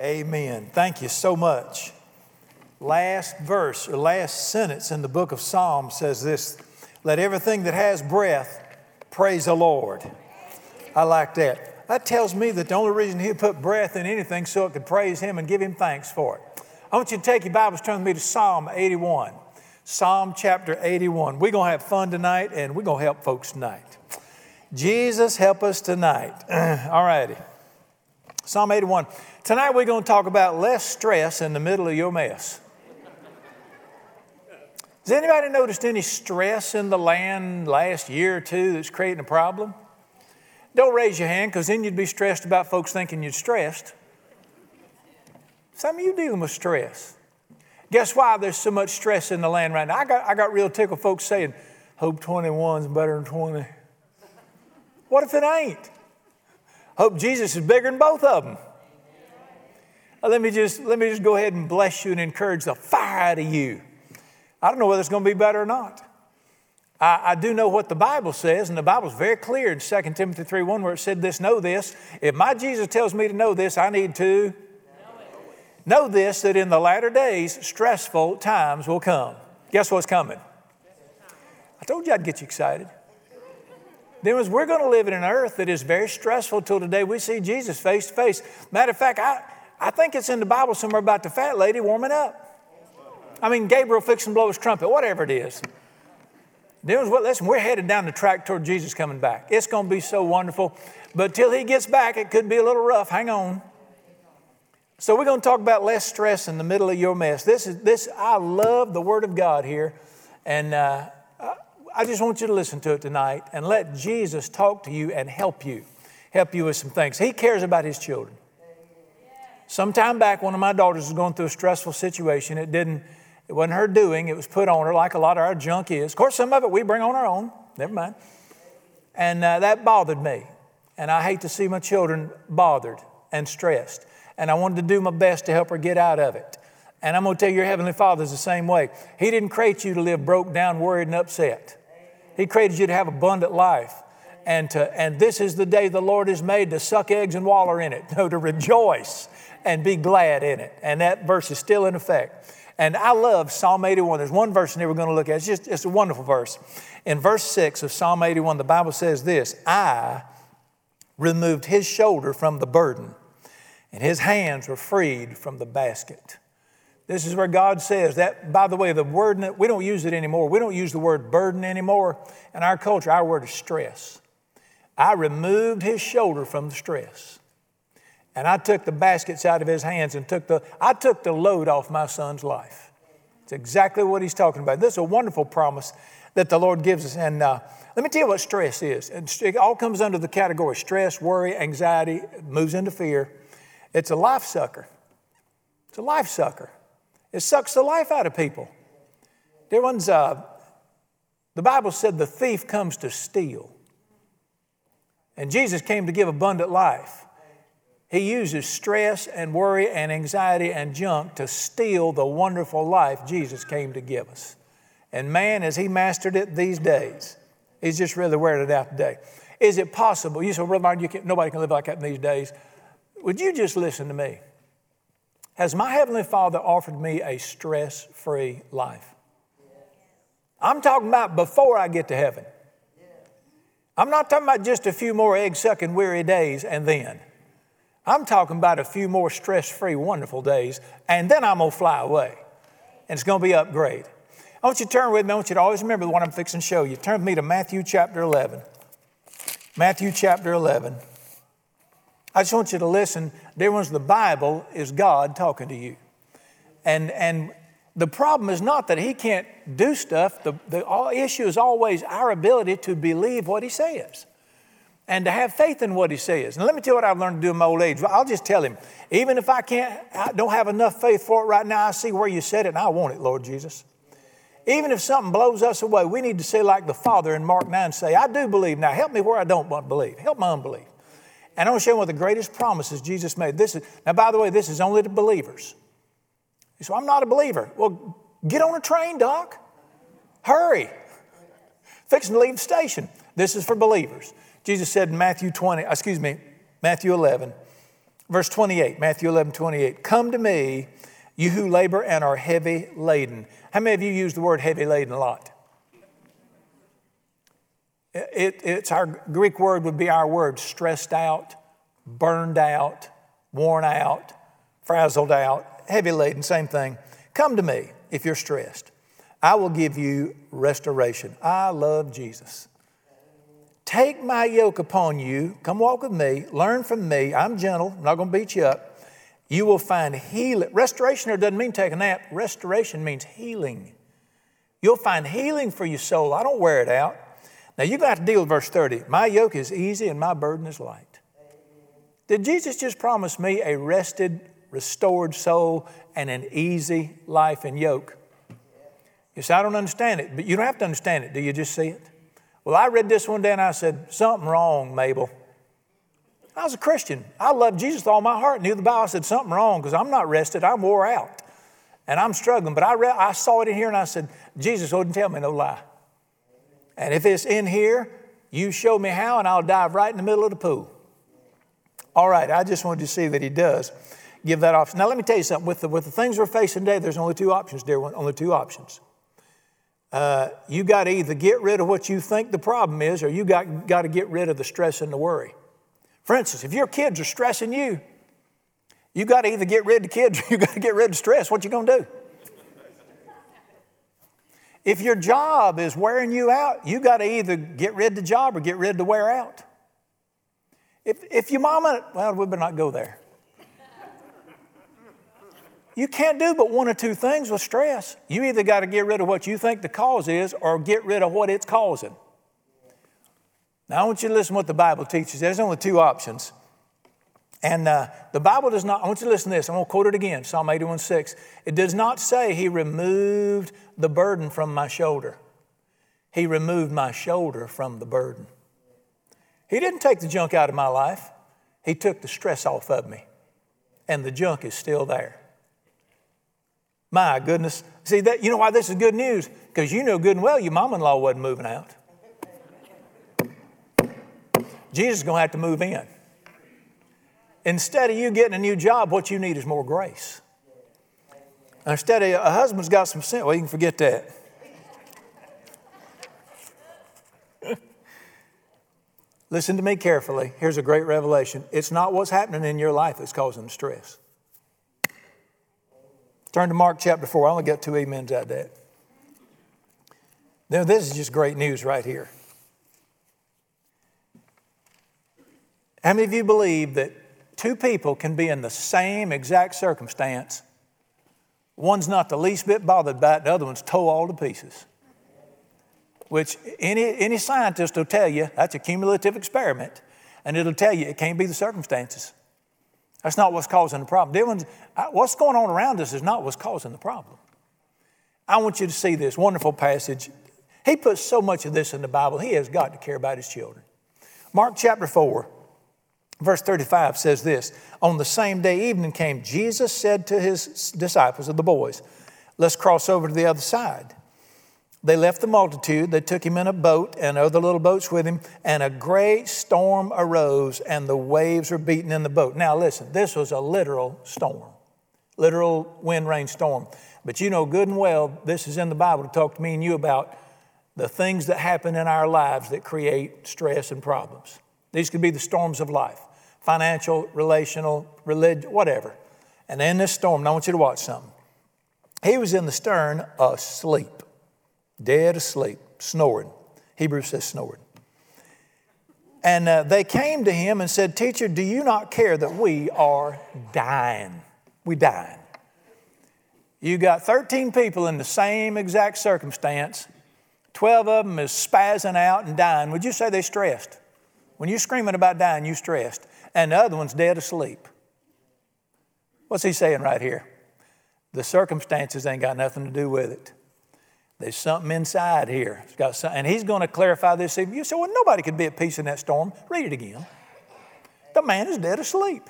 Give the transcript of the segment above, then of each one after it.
Amen. Thank you so much. Last verse or last sentence in the book of Psalms says this Let everything that has breath praise the Lord. I like that. That tells me that the only reason he put breath in anything so it could praise him and give him thanks for it. I want you to take your Bibles, turn with me to Psalm 81. Psalm chapter 81. We're going to have fun tonight and we're going to help folks tonight. Jesus, help us tonight. All righty. Psalm 81. Tonight we're going to talk about less stress in the middle of your mess. Has anybody noticed any stress in the land last year or two that's creating a problem? Don't raise your hand because then you'd be stressed about folks thinking you're stressed. Some of you dealing with stress. Guess why there's so much stress in the land right now? I got, I got real tickled folks saying, hope 21's better than 20. What if it ain't? Hope Jesus is bigger than both of them. Uh, let me just let me just go ahead and bless you and encourage the fire out of you. I don't know whether it's going to be better or not. I, I do know what the Bible says, and the Bible's very clear in 2 Timothy 3 1, where it said this, know this. If my Jesus tells me to know this, I need to know this that in the latter days, stressful times will come. Guess what's coming? I told you I'd get you excited. Then was we're going to live in an earth that is very stressful till today we see Jesus face to face. Matter of fact, I, I think it's in the Bible somewhere about the fat lady warming up. I mean, Gabriel fixing to blow his trumpet, whatever it is. Then what? Listen, we're headed down the track toward Jesus coming back. It's going to be so wonderful. But till he gets back, it could be a little rough. Hang on. So we're going to talk about less stress in the middle of your mess. This is this. I love the Word of God here, and uh, I just want you to listen to it tonight and let Jesus talk to you and help you, help you with some things. He cares about His children. Some time back, one of my daughters was going through a stressful situation. It didn't, it wasn't her doing, it was put on her like a lot of our junk is. Of course, some of it we bring on our own, never mind. And uh, that bothered me. And I hate to see my children bothered and stressed. And I wanted to do my best to help her get out of it. And I'm going to tell you, your Heavenly Father's the same way. He didn't create you to live broke down, worried, and upset. He created you to have abundant life. And, to, and this is the day the Lord has made to suck eggs and waller in it, no, to rejoice and be glad in it. And that verse is still in effect. And I love Psalm 81. There's one verse here we're going to look at. It's just it's a wonderful verse. In verse 6 of Psalm 81, the Bible says this I removed his shoulder from the burden, and his hands were freed from the basket. This is where God says that, by the way, the word, we don't use it anymore. We don't use the word burden anymore. In our culture, our word is stress. I removed his shoulder from the stress. And I took the baskets out of his hands and took the, I took the load off my son's life. It's exactly what he's talking about. This is a wonderful promise that the Lord gives us. And uh, let me tell you what stress is. It all comes under the category stress, worry, anxiety, moves into fear. It's a life sucker. It's a life sucker. It sucks the life out of people. Dear ones, uh, the Bible said the thief comes to steal. And Jesus came to give abundant life. He uses stress and worry and anxiety and junk to steal the wonderful life Jesus came to give us. And man, as he mastered it these days, he's just really wearing it out today. Is it possible? You say, Brother Martin, can, nobody can live like that in these days. Would you just listen to me? Has my Heavenly Father offered me a stress free life? I'm talking about before I get to heaven. I'm not talking about just a few more egg sucking weary days and then. I'm talking about a few more stress free, wonderful days, and then I'm going to fly away. And it's going to be upgrade. I want you to turn with me. I want you to always remember what I'm fixing to show you. Turn with me to Matthew chapter 11. Matthew chapter 11. I just want you to listen. Dear ones, the Bible is God talking to you. And, and the problem is not that He can't do stuff, the, the issue is always our ability to believe what He says and to have faith in what He says. And let me tell you what I've learned to do in my old age. I'll just tell Him, even if I can't, I don't have enough faith for it right now, I see where you said it and I want it, Lord Jesus. Even if something blows us away, we need to say, like the Father in Mark 9, say, I do believe. Now help me where I don't believe. Help my unbelief. And I want to show you one of the greatest promises Jesus made. This is, now, by the way, this is only to believers. So I'm not a believer. Well, get on a train, Doc. Hurry. Fixing to leave the station. This is for believers. Jesus said in Matthew 20, uh, excuse me, Matthew 11, Verse 28, Matthew 11, 28. Come to me, you who labor and are heavy laden. How many of you use the word heavy laden a lot? It, it's our Greek word would be our word stressed out, burned out, worn out, frazzled out, heavy laden, same thing. Come to me if you're stressed. I will give you restoration. I love Jesus. Take my yoke upon you. Come walk with me. Learn from me. I'm gentle. I'm not going to beat you up. You will find healing. Restoration here doesn't mean take a nap. Restoration means healing. You'll find healing for your soul. I don't wear it out. Now you've got to deal with verse 30. My yoke is easy and my burden is light. Did Jesus just promise me a rested, restored soul and an easy life and yoke? You say, I don't understand it, but you don't have to understand it. Do you just see it? Well, I read this one day and I said, Something wrong, Mabel. I was a Christian. I loved Jesus with all my heart. Knew the Bible. I said, Something wrong because I'm not rested. I'm wore out. And I'm struggling. But I, read, I saw it in here and I said, Jesus wouldn't tell me no lie. And if it's in here, you show me how and I'll dive right in the middle of the pool. All right, I just wanted to see that he does give that option. Now, let me tell you something. With the, with the things we're facing today, there's only two options, dear one, only two options. Uh, you got to either get rid of what you think the problem is, or you got, got to get rid of the stress and the worry. For instance, if your kids are stressing you, you got to either get rid of the kids or you got to get rid of stress. What you going to do? If your job is wearing you out, you got to either get rid of the job or get rid of the wear out. If, if your mama, well, we better not go there. You can't do but one or two things with stress. You either got to get rid of what you think the cause is or get rid of what it's causing. Now, I want you to listen to what the Bible teaches. There's only two options. And uh, the Bible does not, I want you to listen to this. I'm going to quote it again Psalm 81 6. It does not say, He removed the burden from my shoulder. He removed my shoulder from the burden. He didn't take the junk out of my life, He took the stress off of me. And the junk is still there. My goodness. See, that, you know why this is good news? Because you know good and well your mom in law wasn't moving out. Jesus is going to have to move in. Instead of you getting a new job, what you need is more grace. Instead of a husband's got some sin, well, you can forget that. Listen to me carefully. Here's a great revelation. It's not what's happening in your life that's causing stress. Turn to Mark chapter 4. I only got two amens out of that. Now, this is just great news right here. How many of you believe that two people can be in the same exact circumstance? One's not the least bit bothered by it, the other one's tore all to pieces. Which any, any scientist will tell you that's a cumulative experiment, and it'll tell you it can't be the circumstances. That's not what's causing the problem. Uh, what's going on around us is not what's causing the problem. I want you to see this wonderful passage. He puts so much of this in the Bible, he has got to care about his children. Mark chapter 4, verse 35 says this On the same day evening came, Jesus said to his disciples, of the boys, Let's cross over to the other side. They left the multitude. They took him in a boat and other little boats with him, and a great storm arose, and the waves were beating in the boat. Now, listen, this was a literal storm, literal wind, rain, storm. But you know good and well, this is in the Bible to talk to me and you about the things that happen in our lives that create stress and problems. These could be the storms of life financial, relational, religious, whatever. And in this storm, I want you to watch something. He was in the stern asleep dead asleep, snoring. Hebrews says snoring. And uh, they came to him and said, Teacher, do you not care that we are dying? We dying. You got 13 people in the same exact circumstance. 12 of them is spazzing out and dying. Would you say they stressed? When you're screaming about dying, you stressed. And the other one's dead asleep. What's he saying right here? The circumstances ain't got nothing to do with it. There's something inside here. Some, and he's going to clarify this. You say, well, nobody could be at peace in that storm. Read it again. The man is dead asleep.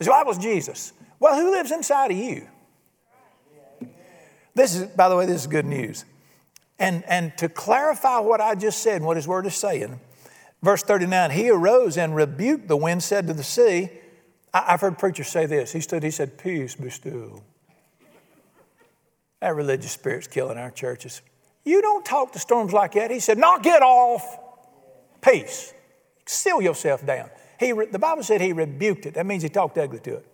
So I was Jesus. Well, who lives inside of you? This is, by the way, this is good news. And, and to clarify what I just said and what his word is saying, verse 39, he arose and rebuked the wind, said to the sea, I've heard preachers say this. He stood, he said, Peace be still. That religious spirit's killing our churches. You don't talk to storms like that. He said, Knock it off. Peace. Seal yourself down. He, the Bible said he rebuked it. That means he talked ugly to it.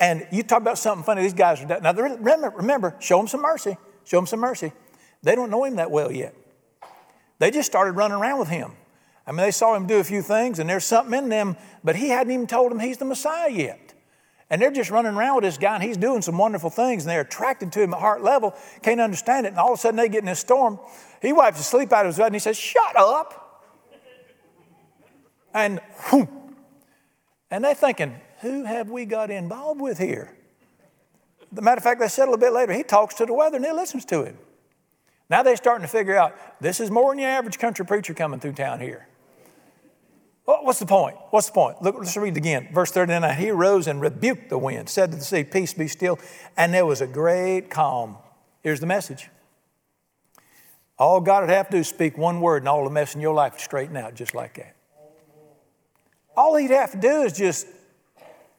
And you talk about something funny, these guys are down. Now, remember, remember, show them some mercy. Show them some mercy. They don't know him that well yet. They just started running around with him. I mean, they saw him do a few things, and there's something in them, but he hadn't even told them he's the Messiah yet. And they're just running around with this guy, and he's doing some wonderful things, and they're attracted to him at heart level, can't understand it. And all of a sudden, they get in this storm. He wipes the sleep out of his bed, and he says, Shut up. And whoom. And they're thinking, Who have we got involved with here? The matter of fact, they said a little bit later, he talks to the weather and he listens to him. Now they're starting to figure out this is more than your average country preacher coming through town here. Oh, what's the point? What's the point? Look, let's read it again. Verse 39 He rose and rebuked the wind, said to the sea, Peace be still. And there was a great calm. Here's the message. All God would have to do is speak one word, and all the mess in your life would straighten out just like that. All he'd have to do is just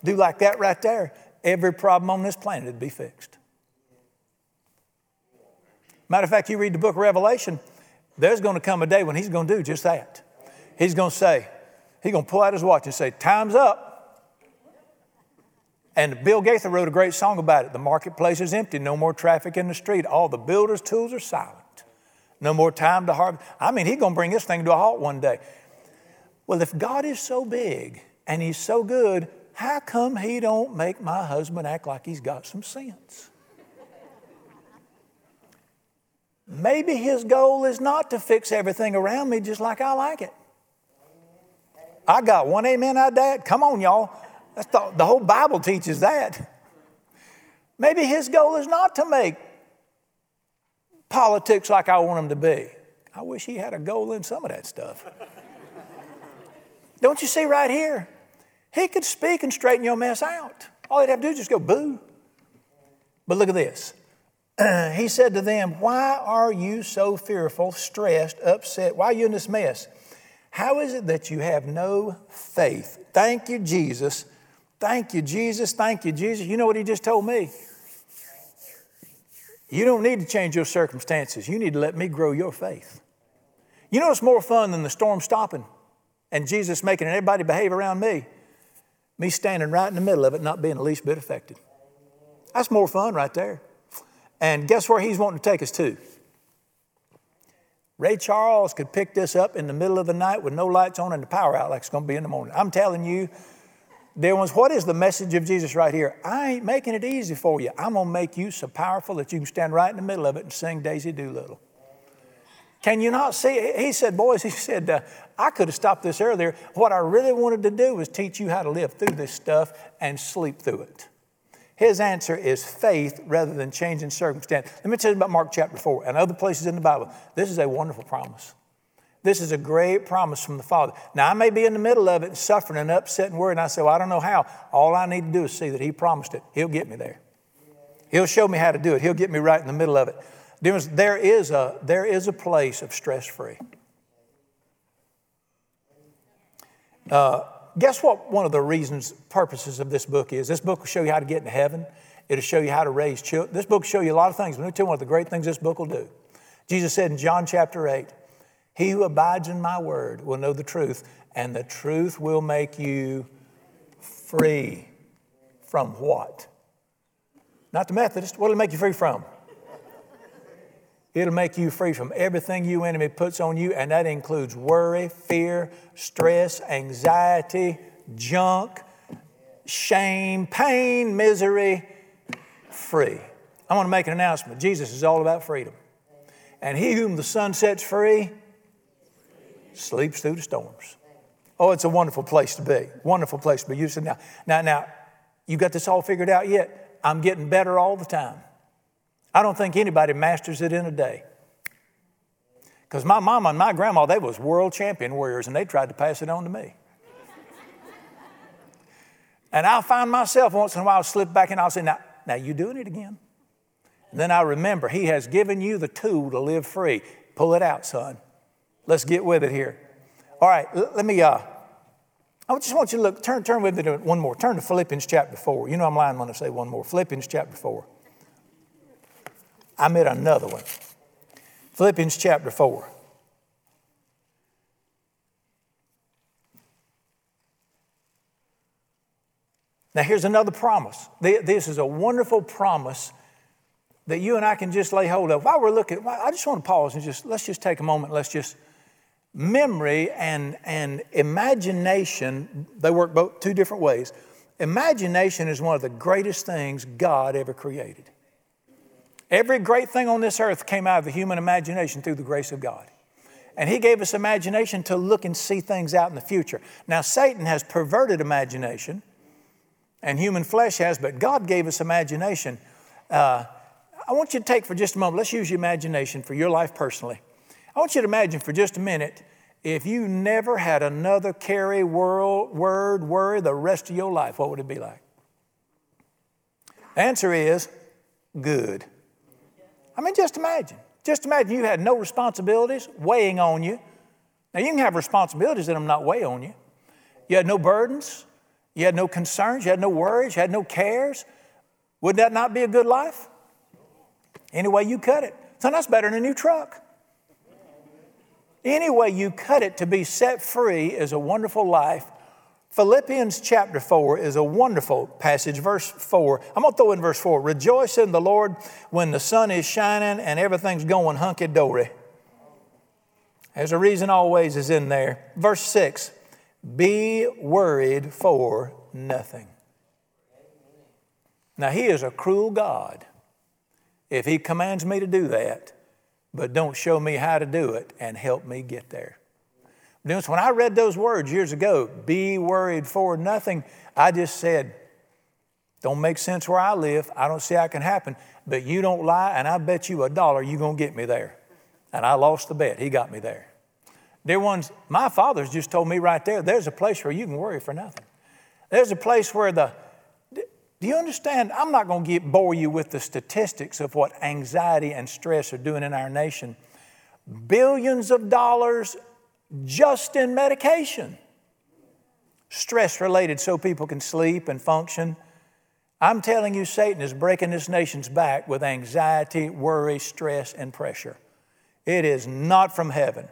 do like that right there. Every problem on this planet would be fixed. Matter of fact, you read the book of Revelation, there's going to come a day when he's going to do just that. He's going to say, He's going to pull out his watch and say, Time's up. And Bill Gaither wrote a great song about it. The marketplace is empty, no more traffic in the street. All the builders' tools are silent. No more time to harvest. I mean, he's going to bring this thing to a halt one day. Well, if God is so big and he's so good, how come he don't make my husband act like he's got some sense? Maybe his goal is not to fix everything around me just like I like it. I got one amen out of that. Come on, y'all. That's the, the whole Bible teaches that. Maybe his goal is not to make politics like I want him to be. I wish he had a goal in some of that stuff. Don't you see right here? He could speak and straighten your mess out. All he'd have to do is just go boo. But look at this. he said to them, Why are you so fearful, stressed, upset? Why are you in this mess? How is it that you have no faith? Thank you, Jesus. Thank you, Jesus. Thank you, Jesus. You know what he just told me? You don't need to change your circumstances. You need to let me grow your faith. You know what's more fun than the storm stopping and Jesus making everybody behave around me? Me standing right in the middle of it, not being the least bit affected. That's more fun right there. And guess where he's wanting to take us to? Ray Charles could pick this up in the middle of the night with no lights on and the power out like it's going to be in the morning. I'm telling you, dear ones, what is the message of Jesus right here? I ain't making it easy for you. I'm going to make you so powerful that you can stand right in the middle of it and sing Daisy Doolittle. Can you not see? He said, Boys, he said, uh, I could have stopped this earlier. What I really wanted to do was teach you how to live through this stuff and sleep through it. His answer is faith rather than changing circumstance. Let me tell you about Mark chapter 4 and other places in the Bible. This is a wonderful promise. This is a great promise from the Father. Now, I may be in the middle of it and suffering and upset and worried, and I say, Well, I don't know how. All I need to do is see that He promised it. He'll get me there. He'll show me how to do it. He'll get me right in the middle of it. There is a, there is a place of stress free. Uh, guess what one of the reasons, purposes of this book is? This book will show you how to get into heaven. It'll show you how to raise children. This book will show you a lot of things. Let me tell you one of the great things this book will do. Jesus said in John chapter 8, He who abides in my word will know the truth, and the truth will make you free. From what? Not the Methodist. What will it make you free from? It'll make you free from everything you enemy puts on you, and that includes worry, fear, stress, anxiety, junk, shame, pain, misery. Free. I want to make an announcement. Jesus is all about freedom. And he whom the Son sets free sleeps through the storms. Oh, it's a wonderful place to be. Wonderful place to be. You said, now, now, now, you got this all figured out yet? I'm getting better all the time. I don't think anybody masters it in a day. Because my mama and my grandma, they was world champion warriors, and they tried to pass it on to me. and I'll find myself once in a while slip back and I'll say, now, now you doing it again. And then I remember, he has given you the tool to live free. Pull it out, son. Let's get with it here. All right, let me, uh, I just want you to look, turn, turn with me to one more. Turn to Philippians chapter 4. You know I'm lying when I say one more. Philippians chapter 4. I met another one. Philippians chapter 4. Now, here's another promise. This is a wonderful promise that you and I can just lay hold of. While we're looking, I just want to pause and just let's just take a moment. Let's just memory and, and imagination, they work both two different ways. Imagination is one of the greatest things God ever created. Every great thing on this earth came out of the human imagination through the grace of God. And He gave us imagination to look and see things out in the future. Now, Satan has perverted imagination and human flesh has, but God gave us imagination. Uh, I want you to take for just a moment, let's use your imagination for your life personally. I want you to imagine for just a minute if you never had another carry word, word, worry the rest of your life, what would it be like? The answer is good. I mean, just imagine. Just imagine you had no responsibilities weighing on you. Now, you can have responsibilities that I'm not weigh on you. You had no burdens, you had no concerns, you had no worries, you had no cares. Wouldn't that not be a good life? Any way you cut it. So that's better than a new truck. Any way you cut it to be set free is a wonderful life. Philippians chapter 4 is a wonderful passage. Verse 4, I'm going to throw in verse 4. Rejoice in the Lord when the sun is shining and everything's going hunky dory. There's a reason always is in there. Verse 6 be worried for nothing. Now, He is a cruel God if He commands me to do that, but don't show me how to do it and help me get there. When I read those words years ago, be worried for nothing, I just said, don't make sense where I live. I don't see how it can happen. But you don't lie, and I bet you a dollar you're going to get me there. And I lost the bet. He got me there. Dear ones, my father's just told me right there there's a place where you can worry for nothing. There's a place where the, do you understand? I'm not going to get, bore you with the statistics of what anxiety and stress are doing in our nation. Billions of dollars just in medication, stress related, so people can sleep and function. I'm telling you, Satan is breaking this nation's back with anxiety, worry, stress, and pressure. It is not from heaven.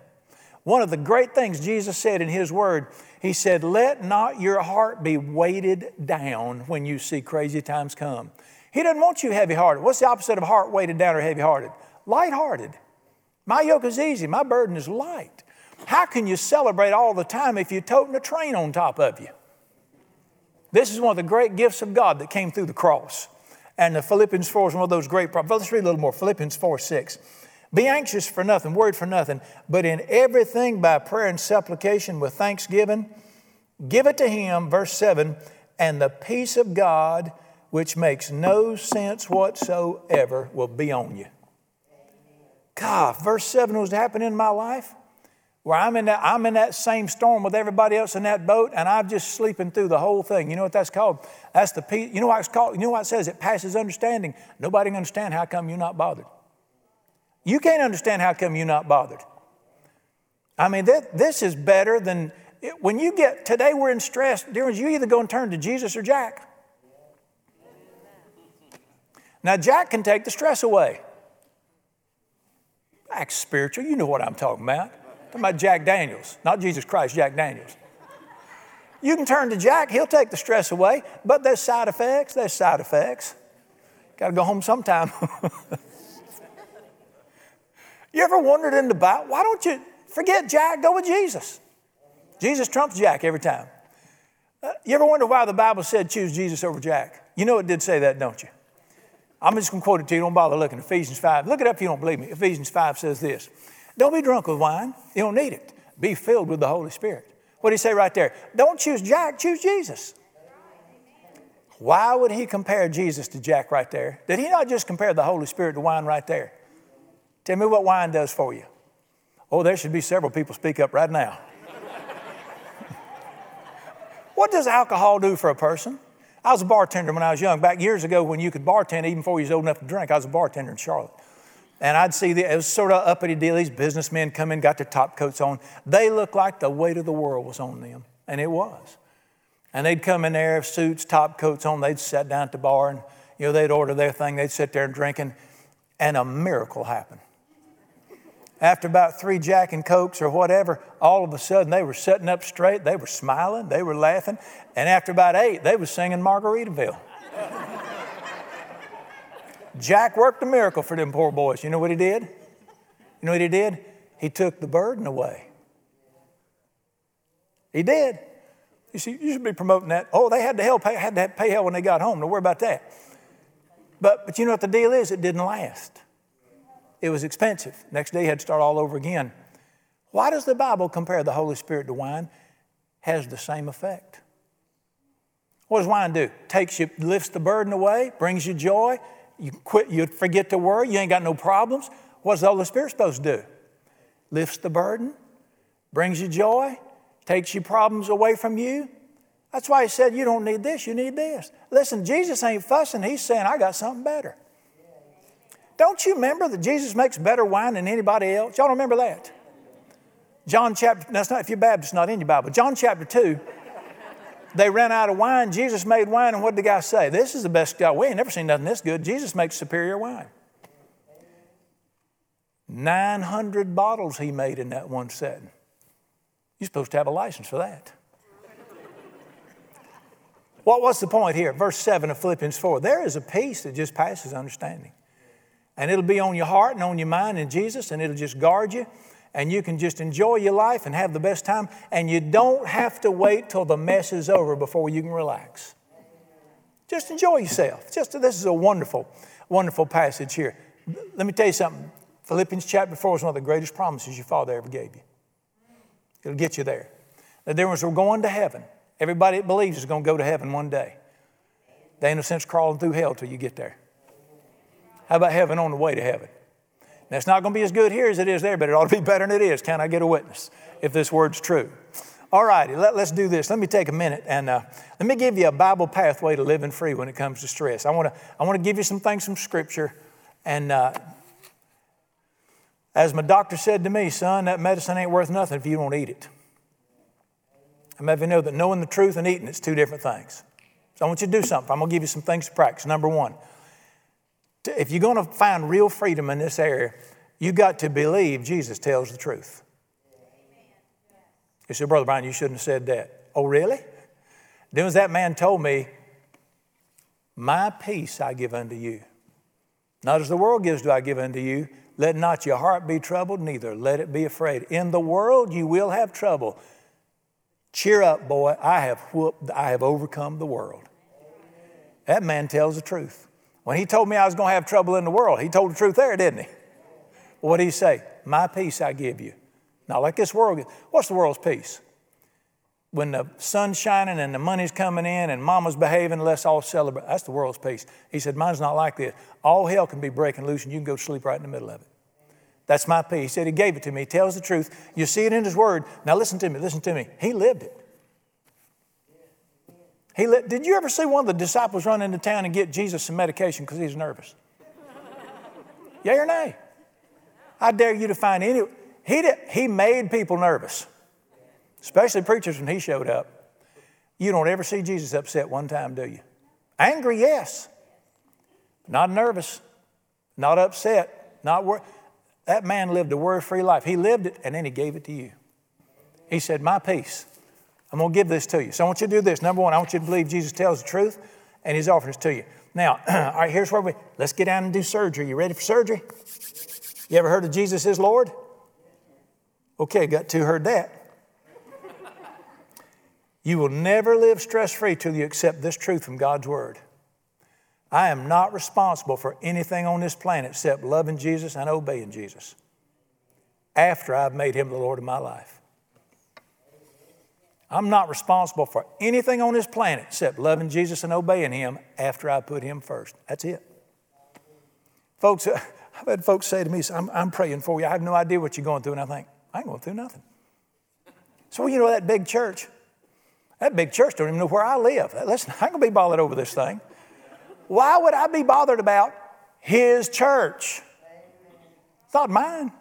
One of the great things Jesus said in His Word, He said, Let not your heart be weighted down when you see crazy times come. He doesn't want you heavy hearted. What's the opposite of heart weighted down or heavy hearted? Light hearted. My yoke is easy, my burden is light. How can you celebrate all the time if you're toting a train on top of you? This is one of the great gifts of God that came through the cross. And the Philippians 4 is one of those great problems. Let's read a little more. Philippians 4 6. Be anxious for nothing, worried for nothing, but in everything by prayer and supplication with thanksgiving, give it to Him, verse 7, and the peace of God, which makes no sense whatsoever, will be on you. God, verse 7 was happening in my life where I'm in, that, I'm in that same storm with everybody else in that boat and I'm just sleeping through the whole thing. You know what that's called? That's the peace. You know what it's called? You know what it says? It passes understanding. Nobody can understand how come you're not bothered. You can't understand how come you're not bothered. I mean, that, this is better than when you get today. We're in stress. Dear you either go and turn to Jesus or Jack. Now, Jack can take the stress away. Act spiritual. You know what I'm talking about. Talking about Jack Daniels, not Jesus Christ, Jack Daniels. You can turn to Jack, he'll take the stress away, but there's side effects, there's side effects. Got to go home sometime. You ever wondered in the Bible, why don't you forget Jack, go with Jesus? Jesus trumps Jack every time. Uh, you ever wonder why the Bible said choose Jesus over Jack? You know it did say that, don't you? I'm just going to quote it to you. Don't bother looking. Ephesians 5. Look it up if you don't believe me. Ephesians 5 says this Don't be drunk with wine. You don't need it. Be filled with the Holy Spirit. What do he say right there? Don't choose Jack, choose Jesus. Why would he compare Jesus to Jack right there? Did he not just compare the Holy Spirit to wine right there? Tell me what wine does for you. Oh, there should be several people speak up right now. what does alcohol do for a person? I was a bartender when I was young. Back years ago, when you could bartend even before you was old enough to drink, I was a bartender in Charlotte. And I'd see the, it was sort of uppity deal. These businessmen come in, got their top coats on. They looked like the weight of the world was on them, and it was. And they'd come in there, suits, top coats on. They'd sit down at the bar and, you know, they'd order their thing. They'd sit there and drinking. And a miracle happened. After about three Jack and Cokes or whatever, all of a sudden they were sitting up straight. They were smiling. They were laughing. And after about eight, they were singing Margaritaville. Jack worked a miracle for them poor boys. You know what he did? You know what he did? He took the burden away. He did. You see, you should be promoting that. Oh, they had to help, had to pay hell when they got home. Don't worry about that. But, but you know what the deal is? It didn't last. It was expensive. Next day, he had to start all over again. Why does the Bible compare the Holy Spirit to wine? Has the same effect. What does wine do? Takes you, lifts the burden away, brings you joy. You quit, you forget to worry. You ain't got no problems. What's the Holy Spirit supposed to do? Lifts the burden, brings you joy, takes your problems away from you. That's why he said, You don't need this, you need this. Listen, Jesus ain't fussing, he's saying, I got something better. Don't you remember that Jesus makes better wine than anybody else? Y'all remember that? John chapter, that's not, if you're Baptist, not in your Bible. John chapter 2, they ran out of wine. Jesus made wine, and what did the guy say? This is the best guy. We ain't never seen nothing this good. Jesus makes superior wine. 900 bottles he made in that one setting. You're supposed to have a license for that. what, what's the point here? Verse 7 of Philippians 4 there is a peace that just passes understanding. And it'll be on your heart and on your mind in Jesus, and it'll just guard you. And you can just enjoy your life and have the best time. And you don't have to wait till the mess is over before you can relax. Just enjoy yourself. Just this is a wonderful, wonderful passage here. Let me tell you something. Philippians chapter 4 is one of the greatest promises your father ever gave you. It'll get you there. The difference, we're going to heaven. Everybody that believes is going to go to heaven one day. They ain't no sense crawling through hell till you get there. How about heaven on the way to heaven? Now, it's not going to be as good here as it is there, but it ought to be better than it is. Can I get a witness if this word's true? All righty, let, us do this. Let me take a minute and uh, let me give you a Bible pathway to living free when it comes to stress. I want to I want to give you some things from Scripture. And uh, as my doctor said to me, son, that medicine ain't worth nothing if you don't eat it. I'm may you know that knowing the truth and eating it's two different things. So I want you to do something. I'm going to give you some things to practice. Number one, if you're going to find real freedom in this area, you got to believe Jesus tells the truth. You said, Brother Brian, you shouldn't have said that. Oh, really? Then as that man told me, My peace I give unto you. Not as the world gives do I give unto you. Let not your heart be troubled, neither let it be afraid. In the world you will have trouble. Cheer up, boy. I have whooped, I have overcome the world. That man tells the truth. When he told me I was going to have trouble in the world, he told the truth there, didn't he? What did he say? My peace I give you. Not like this world. What's the world's peace? When the sun's shining and the money's coming in and mama's behaving, let's all celebrate. That's the world's peace. He said, Mine's not like this. All hell can be breaking loose and you can go sleep right in the middle of it. That's my peace. He said he gave it to me. He tells the truth. You see it in his word. Now listen to me, listen to me. He lived it. He li- Did you ever see one of the disciples run into town and get Jesus some medication because he's nervous? Yay or nay? I dare you to find any. He, did, he made people nervous, especially preachers when he showed up. You don't ever see Jesus upset one time, do you? Angry, yes. Not nervous, not upset, not. That man lived a worry free life. He lived it and then he gave it to you. He said, My peace. I'm going to give this to you. So I want you to do this. Number one, I want you to believe Jesus tells the truth and he's offering it to you. Now, all right, here's where we let's get down and do surgery. You ready for surgery? You ever heard of Jesus is Lord? Okay, got two heard that. You will never live stress free till you accept this truth from God's Word. I am not responsible for anything on this planet except loving Jesus and obeying Jesus after I've made Him the Lord of my life. I'm not responsible for anything on this planet except loving Jesus and obeying Him after I put Him first. That's it. Folks, I've had folks say to me, I'm, I'm praying for you. I have no idea what you're going through. And I think, I ain't going through nothing. So, you know, that big church, that big church don't even know where I live. Listen, I ain't going to be bothered over this thing. Why would I be bothered about his church? It's not mine.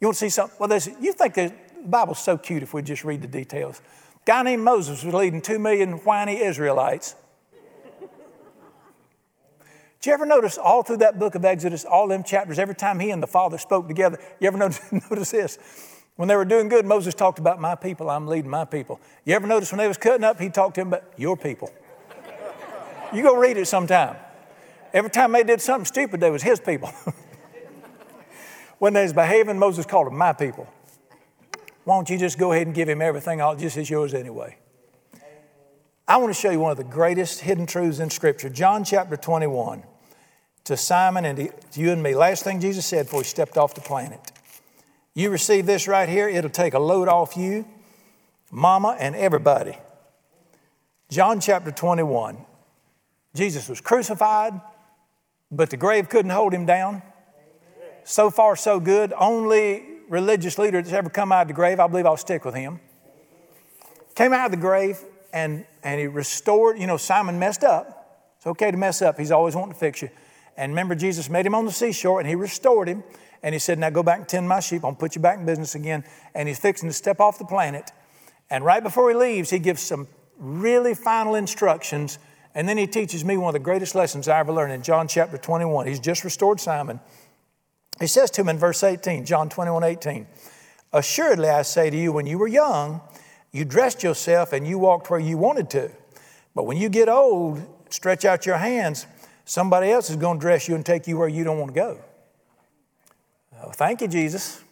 You want to see something? Well, you think the Bible's so cute if we just read the details. Guy named Moses was leading two million whiny Israelites. Did you ever notice all through that book of Exodus, all them chapters, every time he and the Father spoke together, you ever notice, notice this? When they were doing good, Moses talked about my people, I'm leading my people. You ever notice when they was cutting up, he talked to him about your people. you go read it sometime. Every time they did something stupid, they was his people. when they was behaving, Moses called them my people. Why don't you just go ahead and give him everything, all just as yours anyway? I want to show you one of the greatest hidden truths in Scripture. John chapter 21 to Simon and to you and me. Last thing Jesus said before he stepped off the planet. You receive this right here, it'll take a load off you, mama, and everybody. John chapter 21. Jesus was crucified, but the grave couldn't hold him down. So far, so good. Only religious leader that's ever come out of the grave, I believe I'll stick with him. Came out of the grave and, and he restored, you know, Simon messed up. It's okay to mess up, he's always wanting to fix you. And remember, Jesus made him on the seashore and he restored him. And he said, Now go back and tend my sheep. I'll put you back in business again. And he's fixing to step off the planet. And right before he leaves, he gives some really final instructions. And then he teaches me one of the greatest lessons I ever learned in John chapter 21. He's just restored Simon. He says to him in verse 18, John 21 18, Assuredly I say to you, when you were young, you dressed yourself and you walked where you wanted to. But when you get old, stretch out your hands, somebody else is going to dress you and take you where you don't want to go. Oh, thank you, Jesus.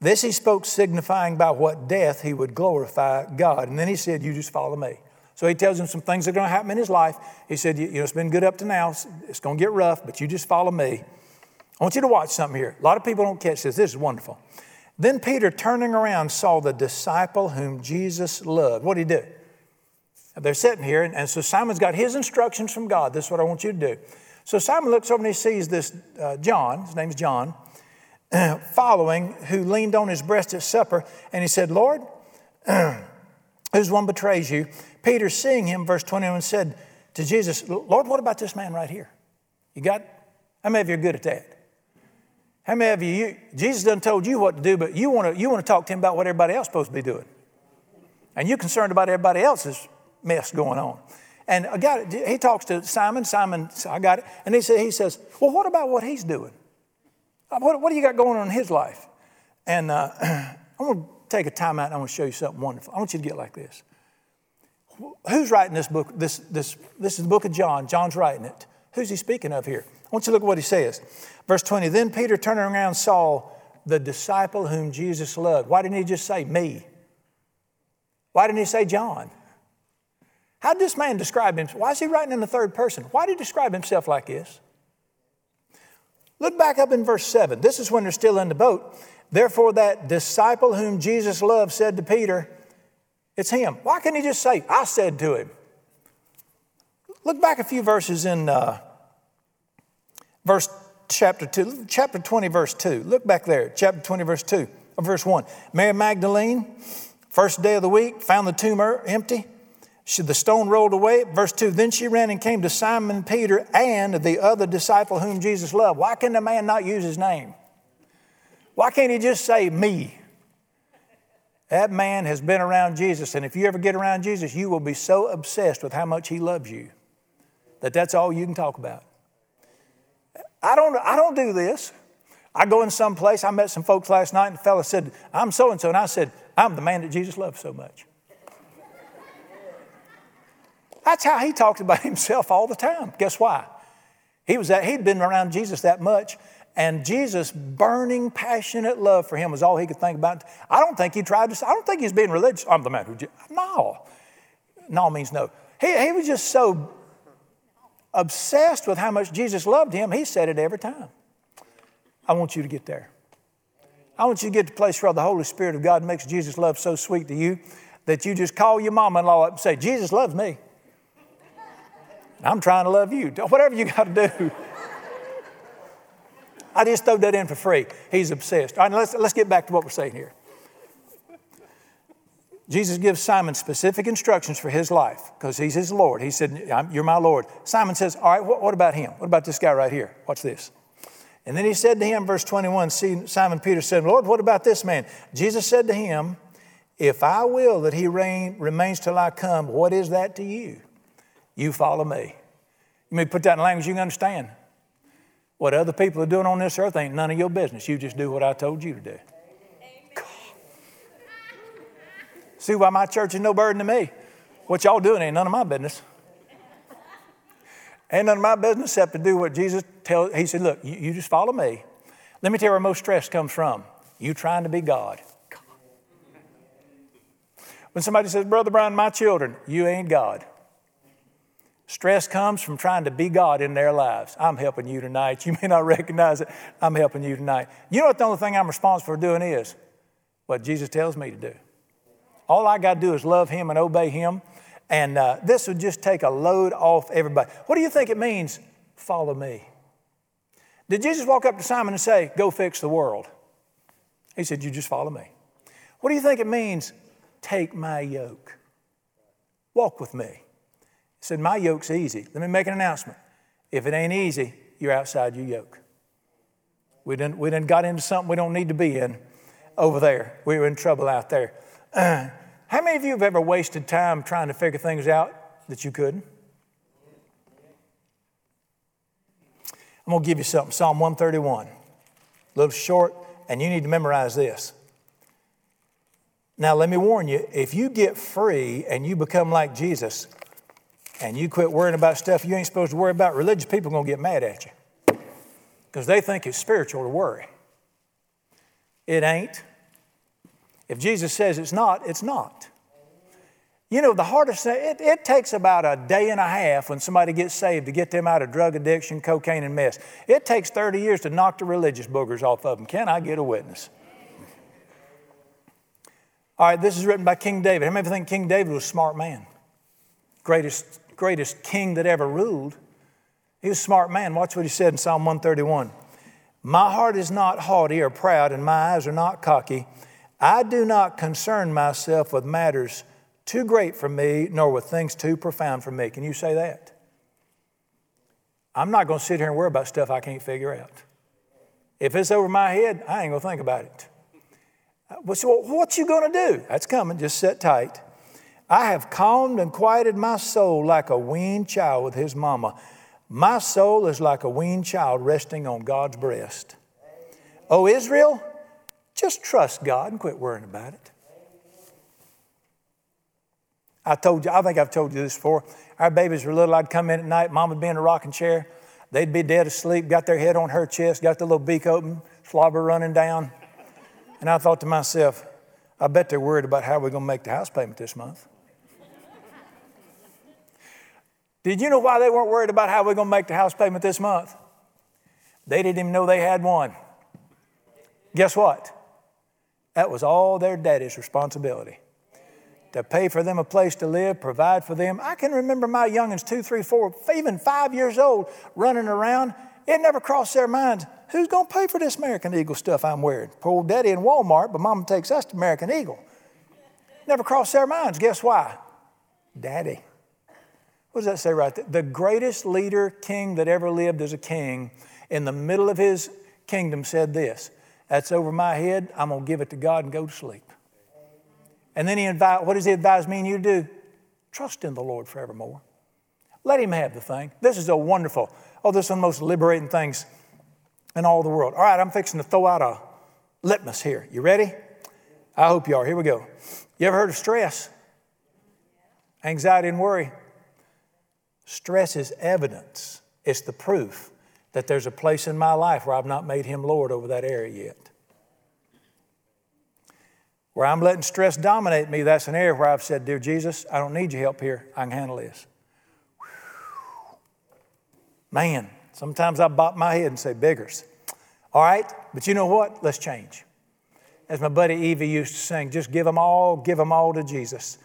This he spoke, signifying by what death he would glorify God. And then he said, You just follow me. So he tells him some things that are going to happen in his life. He said, You know, it's been good up to now. It's going to get rough, but you just follow me. I want you to watch something here. A lot of people don't catch this. This is wonderful. Then Peter, turning around, saw the disciple whom Jesus loved. What did he do? They're sitting here, and, and so Simon's got his instructions from God. This is what I want you to do. So Simon looks over and he sees this uh, John, his name's John, following, who leaned on his breast at supper, and he said, Lord, whose one betrays you? Peter, seeing him, verse 21, said to Jesus, Lord, what about this man right here? You got, how many of you are good at that? How many of you, you Jesus done told you what to do, but you want to you want to talk to him about what everybody else is supposed to be doing. And you're concerned about everybody else's mess going on. And I got it. He talks to Simon. Simon, I got it. And he, said, he says, Well, what about what he's doing? Uh, what, what do you got going on in his life? And uh, I'm going to take a time out and I'm going to show you something wonderful. I want you to get like this. Who's writing this book? This, this, this is the book of John. John's writing it. Who's he speaking of here? I want you to look at what he says. Verse 20 Then Peter turning around saw the disciple whom Jesus loved. Why didn't he just say me? Why didn't he say John? How did this man describe himself? Why is he writing in the third person? Why did he describe himself like this? Look back up in verse 7. This is when they're still in the boat. Therefore, that disciple whom Jesus loved said to Peter, It's him. Why can't he just say, I said to him? Look back a few verses in uh, verse chapter 2, chapter 20, verse 2. Look back there, chapter 20, verse 2, or verse 1. Mary Magdalene, first day of the week, found the tomb er, empty. She, the stone rolled away. Verse 2 Then she ran and came to Simon Peter and the other disciple whom Jesus loved. Why can the man not use his name? Why can't he just say, Me? That man has been around Jesus, and if you ever get around Jesus, you will be so obsessed with how much he loves you that that's all you can talk about. I don't, I don't do this. I go in some place, I met some folks last night, and the fellow said, I'm so and so. And I said, I'm the man that Jesus loves so much. That's how he talked about himself all the time. Guess why? He was that, he'd been around Jesus that much, and Jesus' burning, passionate love for him was all he could think about. I don't think he tried to, I don't think he's being religious. I'm the man who, no. No means no. He, he was just so obsessed with how much Jesus loved him, he said it every time. I want you to get there. I want you to get to the place where the Holy Spirit of God makes Jesus' love so sweet to you that you just call your mama in law up and say, Jesus loves me. I'm trying to love you. Whatever you got to do. I just throw that in for free. He's obsessed. All right, let's, let's get back to what we're saying here. Jesus gives Simon specific instructions for his life because he's his Lord. He said, You're my Lord. Simon says, All right, what, what, about him? What about this guy right here? Watch this. And then he said to him, verse 21, see, Simon Peter said, Lord, what about this man? Jesus said to him, If I will that he reign, remains till I come, what is that to you? You follow me. You may put that in language you can understand. What other people are doing on this earth ain't none of your business. You just do what I told you to do. See why my church is no burden to me. What y'all doing ain't none of my business. Ain't none of my business except to do what Jesus tells. He said, Look, you, you just follow me. Let me tell you where most stress comes from. You trying to be God. When somebody says, Brother Brian, my children, you ain't God. Stress comes from trying to be God in their lives. I'm helping you tonight. You may not recognize it. I'm helping you tonight. You know what the only thing I'm responsible for doing is? What Jesus tells me to do. All I got to do is love Him and obey Him. And uh, this would just take a load off everybody. What do you think it means? Follow me. Did Jesus walk up to Simon and say, Go fix the world? He said, You just follow me. What do you think it means? Take my yoke. Walk with me. He said, My yoke's easy. Let me make an announcement. If it ain't easy, you're outside your yoke. We didn't, we didn't got into something we don't need to be in over there. We were in trouble out there. how many of you have ever wasted time trying to figure things out that you couldn't? I'm going to give you something Psalm 131. A little short, and you need to memorize this. Now, let me warn you if you get free and you become like Jesus and you quit worrying about stuff you ain't supposed to worry about, religious people are going to get mad at you because they think it's spiritual to worry. It ain't. If Jesus says it's not, it's not. You know, the hardest thing, it, it, takes about a day and a half when somebody gets saved to get them out of drug addiction, cocaine, and mess. It takes 30 years to knock the religious boogers off of them. Can I get a witness? All right, this is written by King David. How many think King David was a smart man? Greatest, greatest king that ever ruled. He was a smart man. Watch what he said in Psalm 131. My heart is not haughty or proud, and my eyes are not cocky. I do not concern myself with matters too great for me, nor with things too profound for me. Can you say that? I'm not going to sit here and worry about stuff I can't figure out. If it's over my head, I ain't going to think about it. Uh, so what you going to do? That's coming. Just sit tight. I have calmed and quieted my soul like a weaned child with his mama. My soul is like a weaned child resting on God's breast. Oh, Israel, just trust God and quit worrying about it. I told you, I think I've told you this before. Our babies were little. I'd come in at night, mom would be in a rocking chair. They'd be dead asleep, got their head on her chest, got the little beak open, slobber running down. And I thought to myself, I bet they're worried about how we're going to make the house payment this month. Did you know why they weren't worried about how we're going to make the house payment this month? They didn't even know they had one. Guess what? That was all their daddy's responsibility to pay for them a place to live, provide for them. I can remember my youngins, two, three, four, even five years old, running around. It never crossed their minds who's going to pay for this American Eagle stuff I'm wearing? Poor old daddy in Walmart, but mama takes us to American Eagle. Never crossed their minds. Guess why? Daddy. What does that say right there? The greatest leader, king that ever lived as a king, in the middle of his kingdom said this That's over my head. I'm going to give it to God and go to sleep. And then he advised, what does he advise me and you to do? Trust in the Lord forevermore. Let him have the thing. This is a wonderful, oh, this is one of the most liberating things in all the world. All right, I'm fixing to throw out a litmus here. You ready? I hope you are. Here we go. You ever heard of stress? Anxiety and worry. Stress is evidence, it's the proof that there's a place in my life where I've not made him Lord over that area yet. Where I'm letting stress dominate me, that's an area where I've said, Dear Jesus, I don't need your help here. I can handle this. Whew. Man, sometimes I bop my head and say, Biggers. All right, but you know what? Let's change. As my buddy Evie used to sing, just give them all, give them all to Jesus.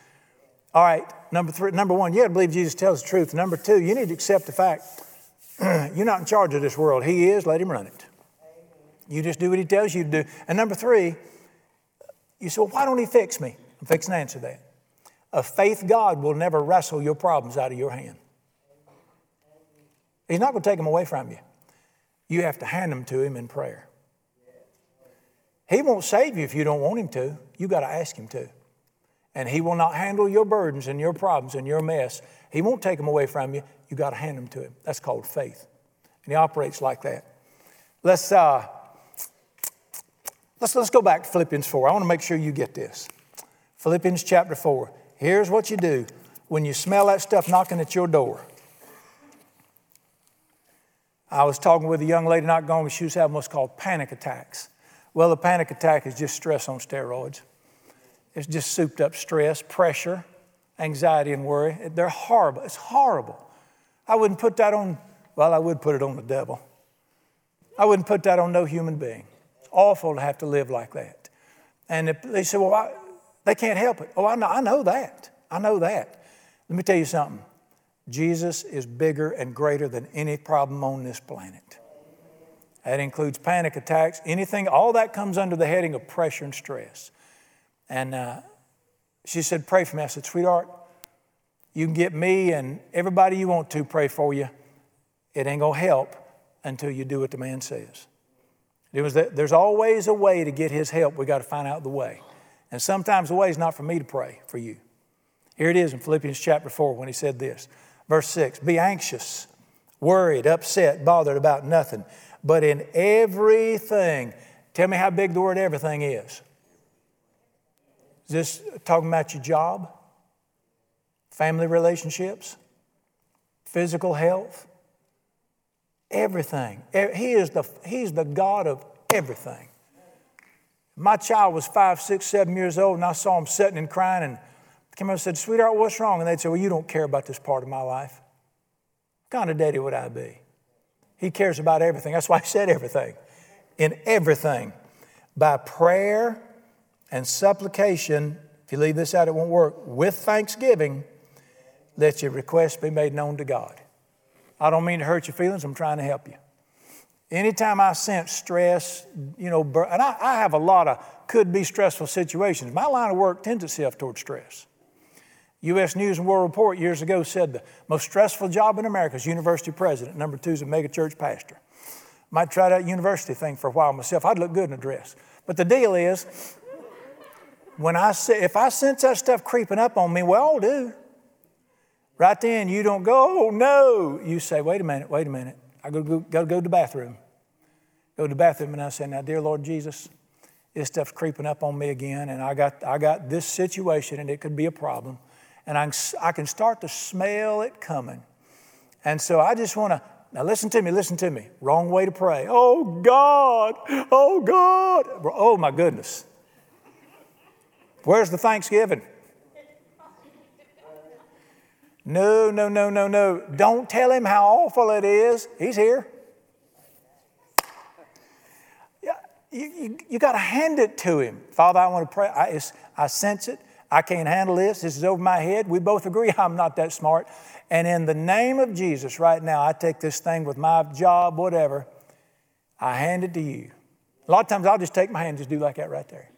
All right, number three, number one, you got to believe Jesus tells the truth. Number two, you need to accept the fact you're not in charge of this world. He is, let him run it. You just do what he tells you to do. And number three, you say, well, why don't he fix me? I'm fixing to answer that. A faith God will never wrestle your problems out of your hand. He's not going to take them away from you. You have to hand them to him in prayer. He won't save you if you don't want him to. You've got to ask him to. And He will not handle your burdens and your problems and your mess. He won't take them away from you. You got to hand them to Him. That's called faith. And He operates like that. Let's, uh, let's, let's go back to Philippians 4. I want to make sure you get this. Philippians chapter 4. Here's what you do when you smell that stuff knocking at your door. I was talking with a young lady not long she was having what's called panic attacks. Well, a panic attack is just stress on steroids. It's just souped up stress, pressure, anxiety, and worry. They're horrible. It's horrible. I wouldn't put that on, well, I would put it on the devil. I wouldn't put that on no human being. It's awful to have to live like that. And they say, well, I, they can't help it. Oh, I know, I know that. I know that. Let me tell you something. Jesus is bigger and greater than any problem on this planet. That includes panic attacks, anything, all that comes under the heading of pressure and stress. And uh, she said, Pray for me. I said, Sweetheart, you can get me and everybody you want to pray for you. It ain't going to help until you do what the man says. It was that there's always a way to get his help. We got to find out the way. And sometimes the way is not for me to pray for you. Here it is in Philippians chapter 4 when he said this. Verse 6 Be anxious, worried, upset, bothered about nothing, but in everything. Tell me how big the word everything is. Is this talking about your job, family relationships, physical health? Everything. He is the, he's the God of everything. My child was five, six, seven years old, and I saw him sitting and crying and I came up and said, Sweetheart, what's wrong? And they'd say, Well, you don't care about this part of my life. What kind of daddy would I be? He cares about everything. That's why I said everything. In everything. By prayer and supplication, if you leave this out, it won't work. With thanksgiving, let your requests be made known to God. I don't mean to hurt your feelings, I'm trying to help you. Anytime I sense stress, you know, and I, I have a lot of could be stressful situations. My line of work tends itself toward stress. U.S. News and World Report years ago said the most stressful job in America is university president. Number two is a megachurch pastor. Might try that university thing for a while myself. I'd look good in a dress. But the deal is, when I say, if I sense that stuff creeping up on me, we all do. Right then, you don't go, oh no. You say, wait a minute, wait a minute. I go, go, go, go to the bathroom. Go to the bathroom and I say, now, dear Lord Jesus, this stuff's creeping up on me again, and I got, I got this situation, and it could be a problem and I, I can start to smell it coming. And so I just want to, now listen to me, listen to me. Wrong way to pray. Oh God, oh God, oh my goodness. Where's the Thanksgiving? No, no, no, no, no. Don't tell him how awful it is. He's here. Yeah, you, you, you got to hand it to him. Father, I want to pray. I, I sense it. I can't handle this. This is over my head. We both agree I'm not that smart. And in the name of Jesus, right now, I take this thing with my job, whatever, I hand it to you. A lot of times I'll just take my hand and just do like that right there.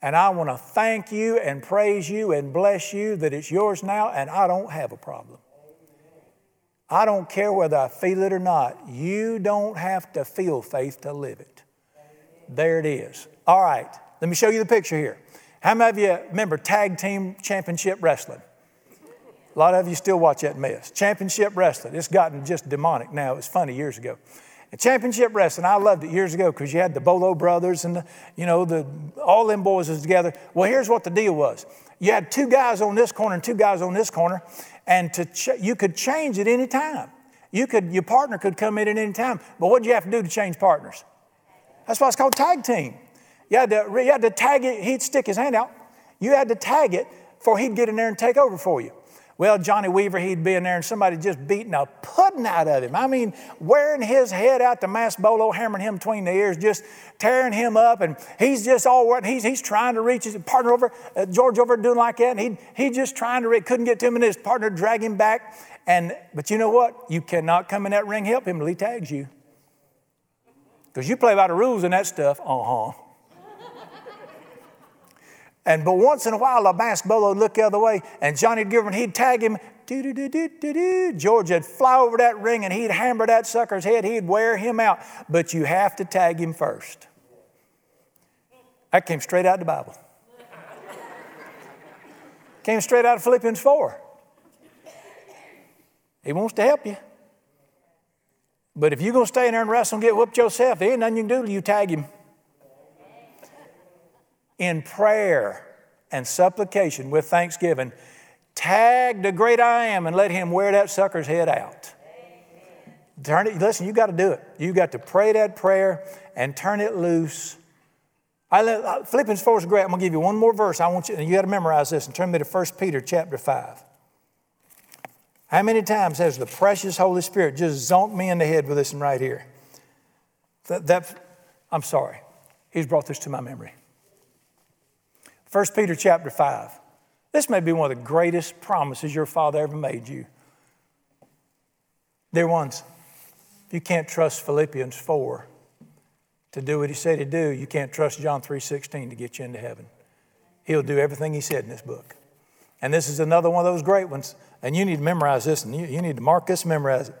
And I want to thank you and praise you and bless you that it's yours now and I don't have a problem. I don't care whether I feel it or not. You don't have to feel faith to live it. There it is. All right, let me show you the picture here. How many of you remember tag team championship wrestling? A lot of you still watch that mess. Championship wrestling. It's gotten just demonic now. It was funny years ago. Championship wrestling, I loved it years ago because you had the Bolo brothers and the, you know, the, all them boys was together. Well, here's what the deal was. You had two guys on this corner and two guys on this corner, and to ch- you could change at any time. You could, your partner could come in at any time. But what did you have to do to change partners? That's why it's called tag team. You had, to, you had to tag it, he'd stick his hand out. You had to tag it for he'd get in there and take over for you. Well, Johnny Weaver, he'd be in there and somebody just beating a pudding out of him. I mean, wearing his head out to Mass Bolo, hammering him between the ears, just tearing him up. And he's just all right. He's, he's trying to reach his partner over, uh, George over doing like that. And he, he just trying to, reach, couldn't get to him and his partner drag him back. And, but you know what? You cannot come in that ring help him till he tags you. Because you play by the rules and that stuff. Uh huh. And but once in a while, a basketball would look the other way, and Johnny Giverman, he'd tag him. George would fly over that ring and he'd hammer that sucker's head. He'd wear him out. But you have to tag him first. That came straight out of the Bible. Came straight out of Philippians 4. He wants to help you. But if you're going to stay in there and wrestle and get whooped yourself, there ain't nothing you can do till you tag him. In prayer and supplication with thanksgiving, tag the great I am and let him wear that sucker's head out. Turn it, listen, you got to do it. You got to pray that prayer and turn it loose. I let, uh, Philippians 4 is great. I'm going to give you one more verse. I want you, you got to memorize this and turn me to 1 Peter chapter 5. How many times has the precious Holy Spirit just zonked me in the head with this one right here? That, that, I'm sorry. He's brought this to my memory. 1 Peter chapter 5. This may be one of the greatest promises your father ever made you. Dear ones, you can't trust Philippians 4 to do what he said he'd do. You can't trust John 3.16 to get you into heaven. He'll do everything he said in this book. And this is another one of those great ones. And you need to memorize this and you, you need to mark this memorize it.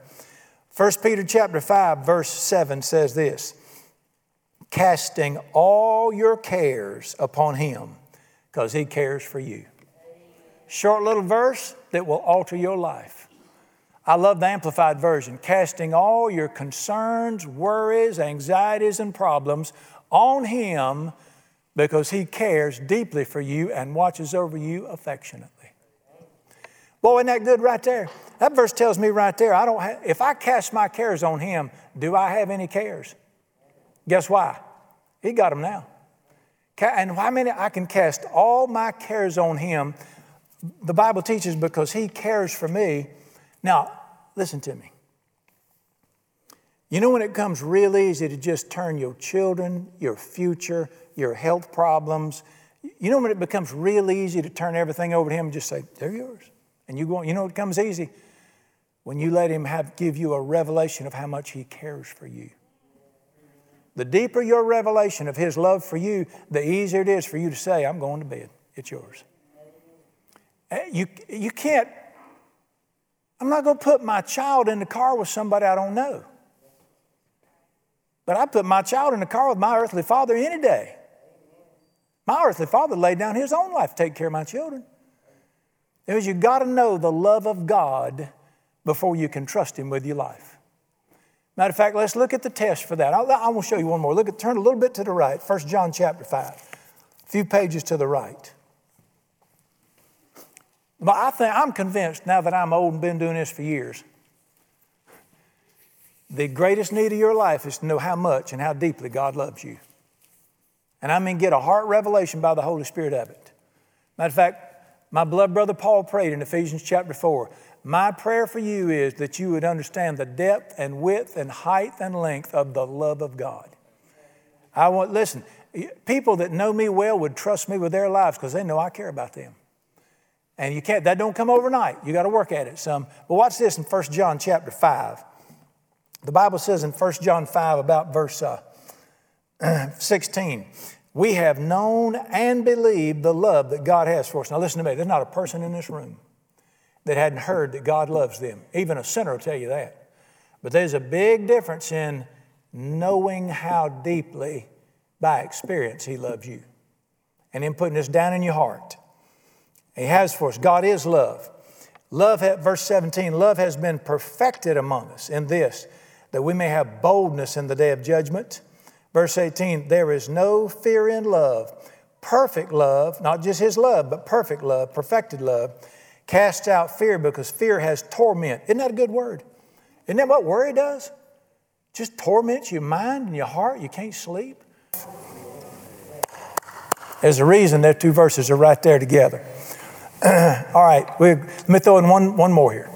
1 Peter chapter 5, verse 7 says this casting all your cares upon him because he cares for you. Short little verse that will alter your life. I love the Amplified Version casting all your concerns, worries, anxieties, and problems on him because he cares deeply for you and watches over you affectionately. Boy, isn't that good right there? That verse tells me right there, I don't have, if I cast my cares on him, do I have any cares? Guess why? He got them now. And why many I can cast all my cares on him? The Bible teaches because he cares for me. Now, listen to me. You know when it comes real easy to just turn your children, your future, your health problems, you know when it becomes real easy to turn everything over to him and just say, they're yours. And you go, you know it comes easy? When you let him have, give you a revelation of how much he cares for you. The deeper your revelation of his love for you, the easier it is for you to say, I'm going to bed. It's yours. Eh, you, you can't, I'm not going to put my child in the car with somebody I don't know. But I put my child in the car with my earthly father any day. My earthly father laid down his own life to take care of my children. Is you've got to know the love of God before you can trust Him with your life. Matter of fact, let's look at the test for that. I'll, I will show you one more. Look at, turn a little bit to the right. 1 John chapter 5, a few pages to the right. But I think I'm convinced now that I'm old and been doing this for years. The greatest need of your life is to know how much and how deeply God loves you. And I mean, get a heart revelation by the Holy Spirit of it. Matter of fact, my blood brother Paul prayed in Ephesians chapter 4. My prayer for you is that you would understand the depth and width and height and length of the love of God. I want, listen, people that know me well would trust me with their lives because they know I care about them. And you can't, that don't come overnight. You got to work at it some. But watch this in 1 John chapter 5. The Bible says in 1 John 5 about verse uh, 16 we have known and believed the love that God has for us. Now, listen to me, there's not a person in this room that hadn't heard that God loves them. Even a sinner will tell you that. But there's a big difference in knowing how deeply, by experience, He loves you and Him putting this down in your heart. He has for us. God is love. Love, verse 17, love has been perfected among us in this, that we may have boldness in the day of judgment. Verse 18, there is no fear in love. Perfect love, not just his love, but perfect love, perfected love, casts out fear because fear has torment. Isn't that a good word? Isn't that what worry does? Just torments your mind and your heart. You can't sleep. There's a reason that two verses are right there together. All right, let me throw in one, one more here.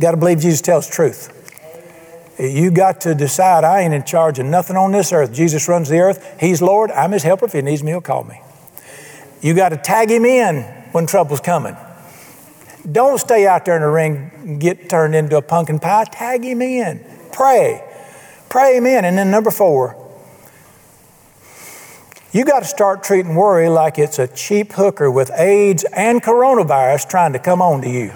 Got to believe Jesus tells truth. You got to decide I ain't in charge of nothing on this earth. Jesus runs the earth. He's Lord. I'm his helper. If he needs me, he'll call me. You got to tag him in when trouble's coming. Don't stay out there in the ring and get turned into a pumpkin pie. Tag him in. Pray. Pray him in. And then number four, you got to start treating worry like it's a cheap hooker with AIDS and coronavirus trying to come on to you.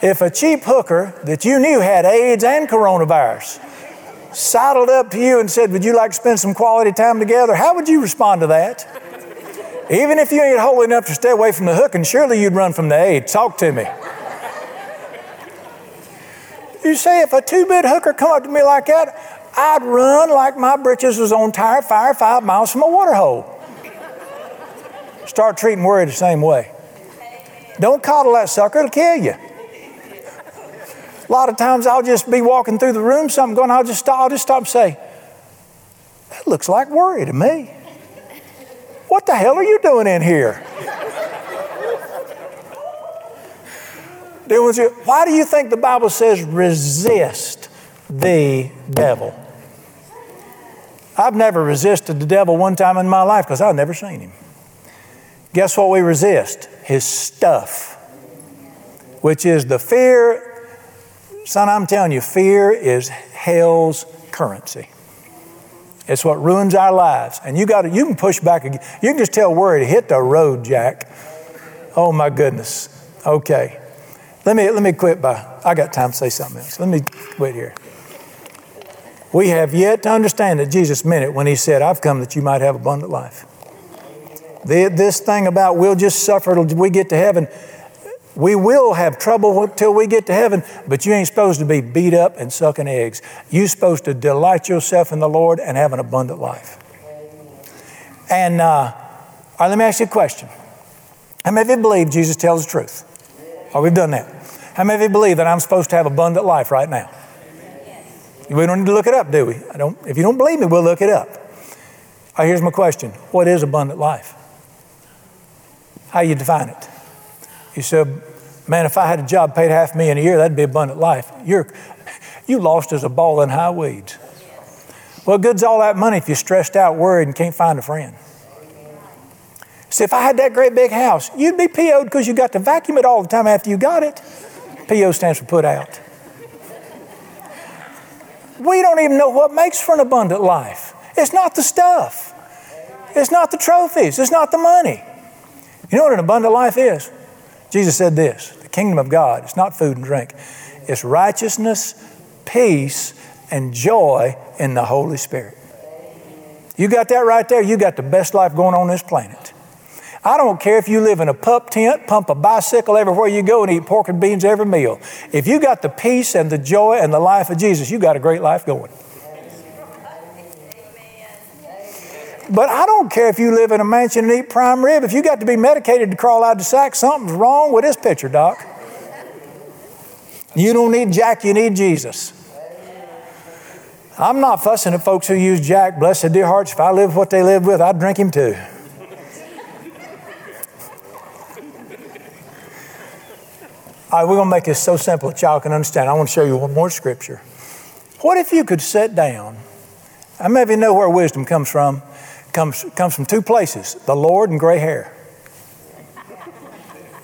If a cheap hooker that you knew had AIDS and coronavirus sidled up to you and said, Would you like to spend some quality time together? How would you respond to that? Even if you ain't holy enough to stay away from the hook, and surely you'd run from the aid. Talk to me. You say, if a two bit hooker come up to me like that, I'd run like my britches was on tire fire five miles from a water hole. Start treating worry the same way. Don't coddle that sucker, it'll kill you. A lot of times I'll just be walking through the room, something going, I'll just stop, I'll just stop and say, That looks like worry to me. What the hell are you doing in here? Why do you think the Bible says resist the devil? I've never resisted the devil one time in my life because I've never seen him. Guess what we resist? His stuff, which is the fear. Son, I'm telling you, fear is hell's currency. It's what ruins our lives. And you got to, you can push back. You can just tell worry to hit the road, Jack. Oh my goodness. Okay. Let me let me quit by I got time to say something else. Let me quit here. We have yet to understand that Jesus meant it when he said, I've come that you might have abundant life. The, this thing about we'll just suffer till we get to heaven, we will have trouble until we get to heaven, but you ain't supposed to be beat up and sucking eggs. You're supposed to delight yourself in the Lord and have an abundant life. And uh, all right, let me ask you a question. How many of you believe Jesus tells the truth? Oh, we've done that. How many of you believe that I'm supposed to have abundant life right now? We don't need to look it up, do we? I don't, if you don't believe me, we'll look it up. Right, here's my question What is abundant life? How you define it? You said, Man, if I had a job paid half a million a year, that'd be abundant life. You're, you lost as a ball in high weeds. What good's all that money if you're stressed out, worried, and can't find a friend? See, if I had that great big house, you'd be PO'd because you got to vacuum it all the time after you got it. PO stands for put out. We don't even know what makes for an abundant life. It's not the stuff, it's not the trophies, it's not the money. You know what an abundant life is? Jesus said this the kingdom of God, it's not food and drink, it's righteousness, peace, and joy in the Holy Spirit. You got that right there, you got the best life going on this planet. I don't care if you live in a pup tent, pump a bicycle everywhere you go, and eat pork and beans every meal. If you got the peace and the joy and the life of Jesus, you got a great life going. But I don't care if you live in a mansion and eat prime rib. If you got to be medicated to crawl out of the sack, something's wrong with this picture, Doc. You don't need Jack, you need Jesus. I'm not fussing at folks who use Jack. Blessed dear hearts, if I live what they live with, I'd drink him too. All right, we're going to make this so simple that y'all can understand. I want to show you one more scripture. What if you could sit down? Of you know where wisdom comes from? Comes, comes from two places the Lord and gray hair.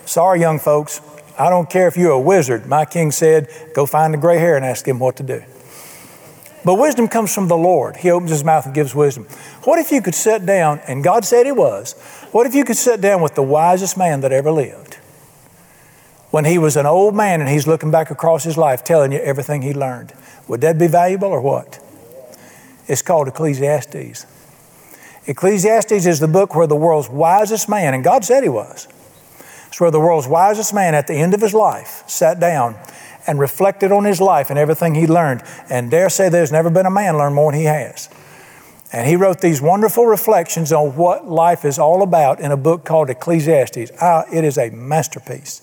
Sorry, young folks. I don't care if you're a wizard. My king said, go find the gray hair and ask him what to do. But wisdom comes from the Lord. He opens his mouth and gives wisdom. What if you could sit down, and God said he was, what if you could sit down with the wisest man that ever lived? When he was an old man and he's looking back across his life telling you everything he learned. Would that be valuable or what? It's called Ecclesiastes. Ecclesiastes is the book where the world's wisest man, and God said he was, it's where the world's wisest man at the end of his life sat down and reflected on his life and everything he learned. And dare say there's never been a man learn more than he has. And he wrote these wonderful reflections on what life is all about in a book called Ecclesiastes. Ah, it is a masterpiece.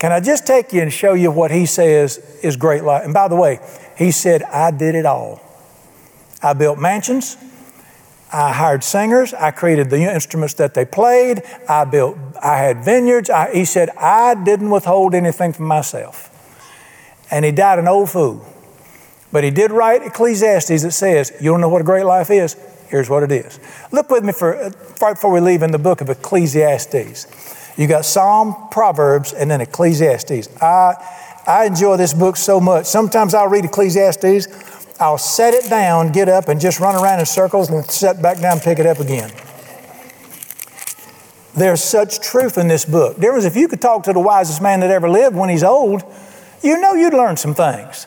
Can I just take you and show you what he says is great life? And by the way, he said, I did it all. I built mansions, I hired singers. I created the instruments that they played. I built, I had vineyards. I, he said, I didn't withhold anything from myself. And he died an old fool. But he did write Ecclesiastes that says, You don't know what a great life is? Here's what it is. Look with me for, uh, right before we leave in the book of Ecclesiastes. You got Psalm, Proverbs, and then Ecclesiastes. I, I enjoy this book so much. Sometimes I'll read Ecclesiastes I'll set it down, get up, and just run around in circles and set back down, pick it up again. There's such truth in this book. Was, if you could talk to the wisest man that ever lived when he's old, you know you'd learn some things.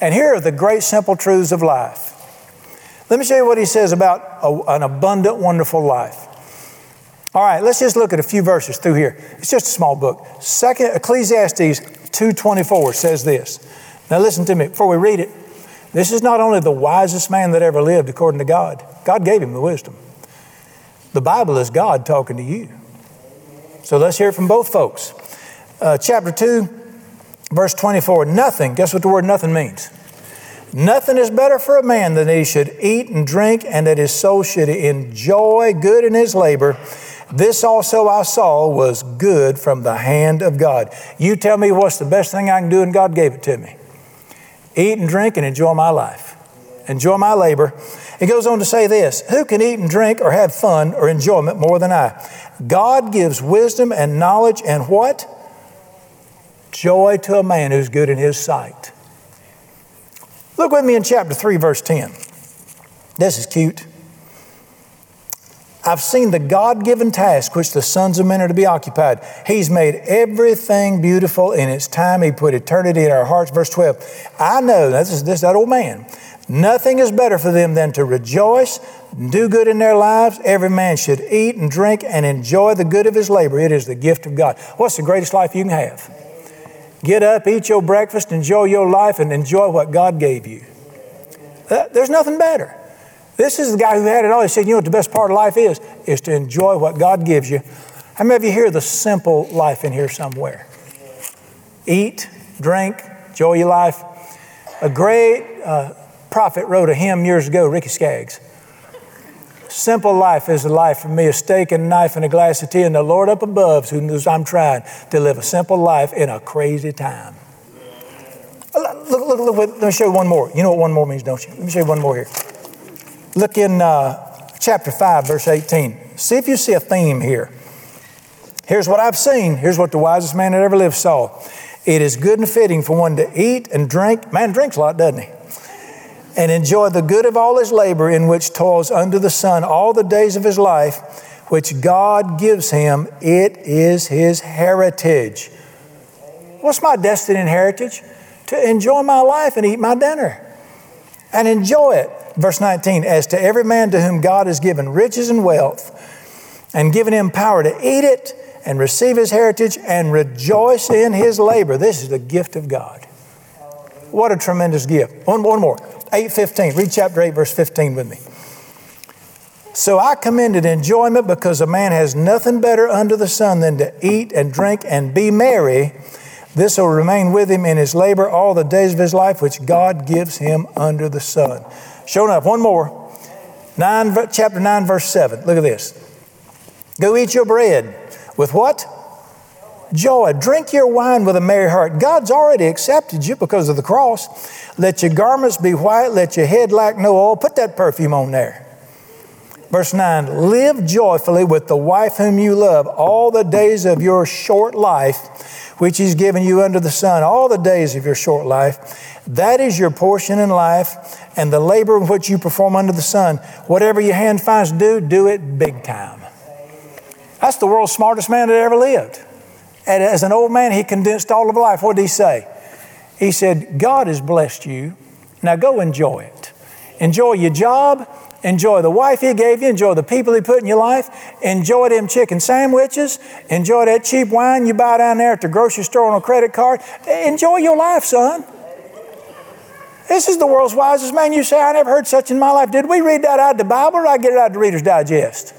And here are the great simple truths of life. Let me show you what he says about a, an abundant, wonderful life. All right, let's just look at a few verses through here. It's just a small book. Second Ecclesiastes 2:24 says this. Now listen to me before we read it. This is not only the wisest man that ever lived according to God. God gave him the wisdom. The Bible is God talking to you. So let's hear it from both folks. Uh, chapter 2, verse 24. Nothing, guess what the word nothing means? Nothing is better for a man than he should eat and drink, and that his soul should enjoy good in his labor. This also I saw was good from the hand of God. You tell me what's the best thing I can do, and God gave it to me. Eat and drink and enjoy my life, enjoy my labor. It goes on to say this Who can eat and drink or have fun or enjoyment more than I? God gives wisdom and knowledge and what? Joy to a man who's good in his sight. Look with me in chapter 3, verse 10. This is cute. I've seen the God given task which the sons of men are to be occupied. He's made everything beautiful in its time. He put eternity in our hearts. Verse 12. I know, this is this, that old man. Nothing is better for them than to rejoice, do good in their lives. Every man should eat and drink and enjoy the good of his labor. It is the gift of God. What's the greatest life you can have? Get up, eat your breakfast, enjoy your life, and enjoy what God gave you. There's nothing better. This is the guy who had it all. He said, You know what the best part of life is? Is to enjoy what God gives you. How many of you hear the simple life in here somewhere? Eat, drink, enjoy your life. A great uh, prophet wrote a hymn years ago, Ricky Skaggs. Simple life is a life for me, a steak and a knife and a glass of tea, and the Lord up above who knows I'm trying to live a simple life in a crazy time. Look, look, look, let me show you one more. You know what one more means, don't you? Let me show you one more here. Look in uh, chapter 5, verse 18. See if you see a theme here. Here's what I've seen. Here's what the wisest man that ever lived saw. It is good and fitting for one to eat and drink. Man drinks a lot, doesn't he? And enjoy the good of all his labor in which toils under the sun all the days of his life, which God gives him. It is his heritage. What's my destiny and heritage? To enjoy my life and eat my dinner and enjoy it. Verse 19, as to every man to whom God has given riches and wealth, and given him power to eat it and receive his heritage and rejoice in his labor. This is the gift of God. What a tremendous gift. One, one more. 815. Read chapter 8, verse 15 with me. So I commended enjoyment because a man has nothing better under the sun than to eat and drink and be merry. This will remain with him in his labor all the days of his life, which God gives him under the sun. Show enough. One more. Nine, chapter 9, verse 7. Look at this. Go eat your bread with what? Joy. Drink your wine with a merry heart. God's already accepted you because of the cross. Let your garments be white. Let your head lack no oil. Put that perfume on there. Verse 9 Live joyfully with the wife whom you love all the days of your short life, which He's given you under the sun, all the days of your short life. That is your portion in life and the labor which you perform under the sun. Whatever your hand finds do, do it big time. That's the world's smartest man that ever lived. And as an old man, he condensed all of life. What did he say? He said, God has blessed you. Now go enjoy it. Enjoy your job. Enjoy the wife he gave you. Enjoy the people he put in your life. Enjoy them chicken sandwiches. Enjoy that cheap wine you buy down there at the grocery store on a credit card. Enjoy your life, son. This is the world's wisest man. You say, I never heard such in my life. Did we read that out of the Bible or I get it out of the Reader's Digest?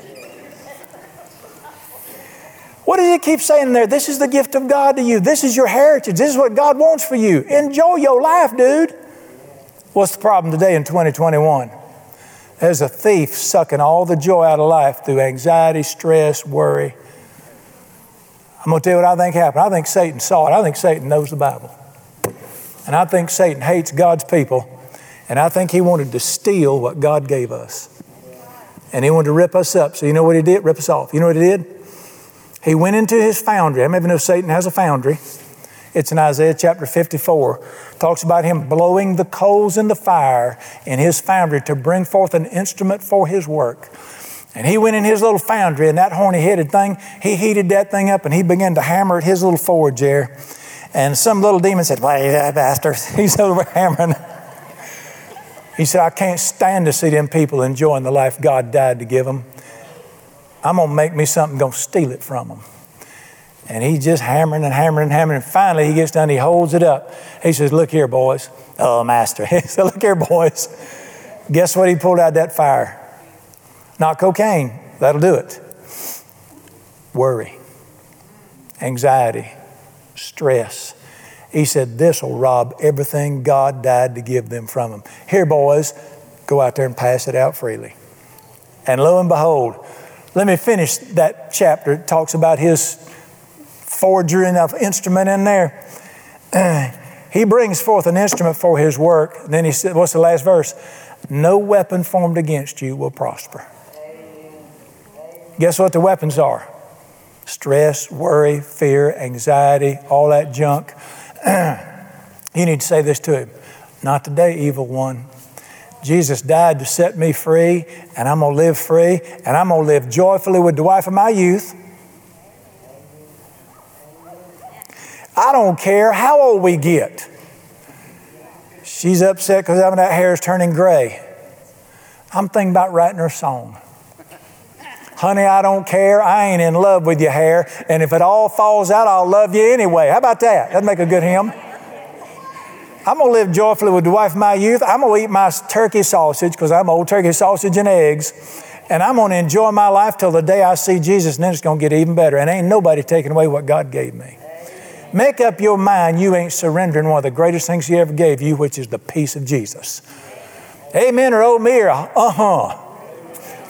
What does he keep saying there? This is the gift of God to you. This is your heritage. This is what God wants for you. Enjoy your life, dude. What's the problem today in 2021? There's a thief sucking all the joy out of life through anxiety, stress, worry. I'm going to tell you what I think happened. I think Satan saw it. I think Satan knows the Bible. And I think Satan hates God's people. And I think he wanted to steal what God gave us. And he wanted to rip us up. So you know what he did? Rip us off. You know what he did? He went into his foundry. I don't even know Satan has a foundry. It's in Isaiah chapter 54. Talks about him blowing the coals in the fire in his foundry to bring forth an instrument for his work. And he went in his little foundry, and that horny headed thing, he heated that thing up and he began to hammer at his little forge there. And some little demon said, Why, that bastard? He's over hammering. He said, I can't stand to see them people enjoying the life God died to give them. I'm going to make me something, going to steal it from them. And he's just hammering and hammering and hammering. And finally, he gets done, he holds it up. He says, Look here, boys. Oh, master. He said, Look here, boys. Guess what he pulled out that fire? Not cocaine. That'll do it. Worry, anxiety, stress. He said, This will rob everything God died to give them from them. Here, boys, go out there and pass it out freely. And lo and behold, let me finish that chapter. It talks about his forgery of instrument in there. he brings forth an instrument for his work. Then he said, What's the last verse? No weapon formed against you will prosper. Guess what the weapons are? Stress, worry, fear, anxiety, all that junk. you need to say this to him Not today, evil one. Jesus died to set me free, and I'm going to live free, and I'm going to live joyfully with the wife of my youth. I don't care how old we get. She's upset because having that hair is turning gray. I'm thinking about writing her a song. Honey, I don't care. I ain't in love with your hair. And if it all falls out, I'll love you anyway. How about that? That'd make a good hymn. I'm going to live joyfully with the wife of my youth. I'm going to eat my turkey sausage because I'm old turkey sausage and eggs. And I'm going to enjoy my life till the day I see Jesus, and then it's going to get even better. And ain't nobody taking away what God gave me. Make up your mind you ain't surrendering one of the greatest things He ever gave you, which is the peace of Jesus. Amen or oh me or uh huh.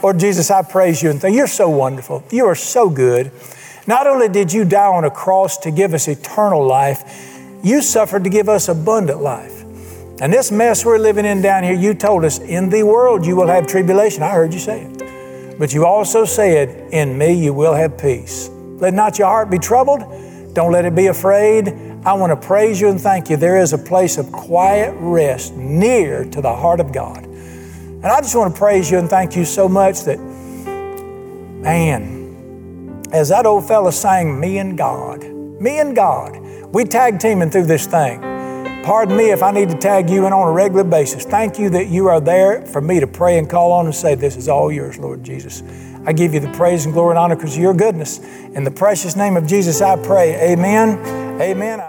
Lord Jesus, I praise you and thank you. You're so wonderful. You are so good. Not only did you die on a cross to give us eternal life, you suffered to give us abundant life. And this mess we're living in down here, you told us, in the world you will have tribulation. I heard you say it. But you also said, in me you will have peace. Let not your heart be troubled. Don't let it be afraid. I want to praise you and thank you. There is a place of quiet rest near to the heart of God. And I just want to praise you and thank you so much that, man, as that old fella sang, Me and God, me and God, we tag teaming through this thing. Pardon me if I need to tag you in on a regular basis. Thank you that you are there for me to pray and call on and say, This is all yours, Lord Jesus. I give you the praise and glory and honor because of your goodness. In the precious name of Jesus, I pray. Amen. Amen.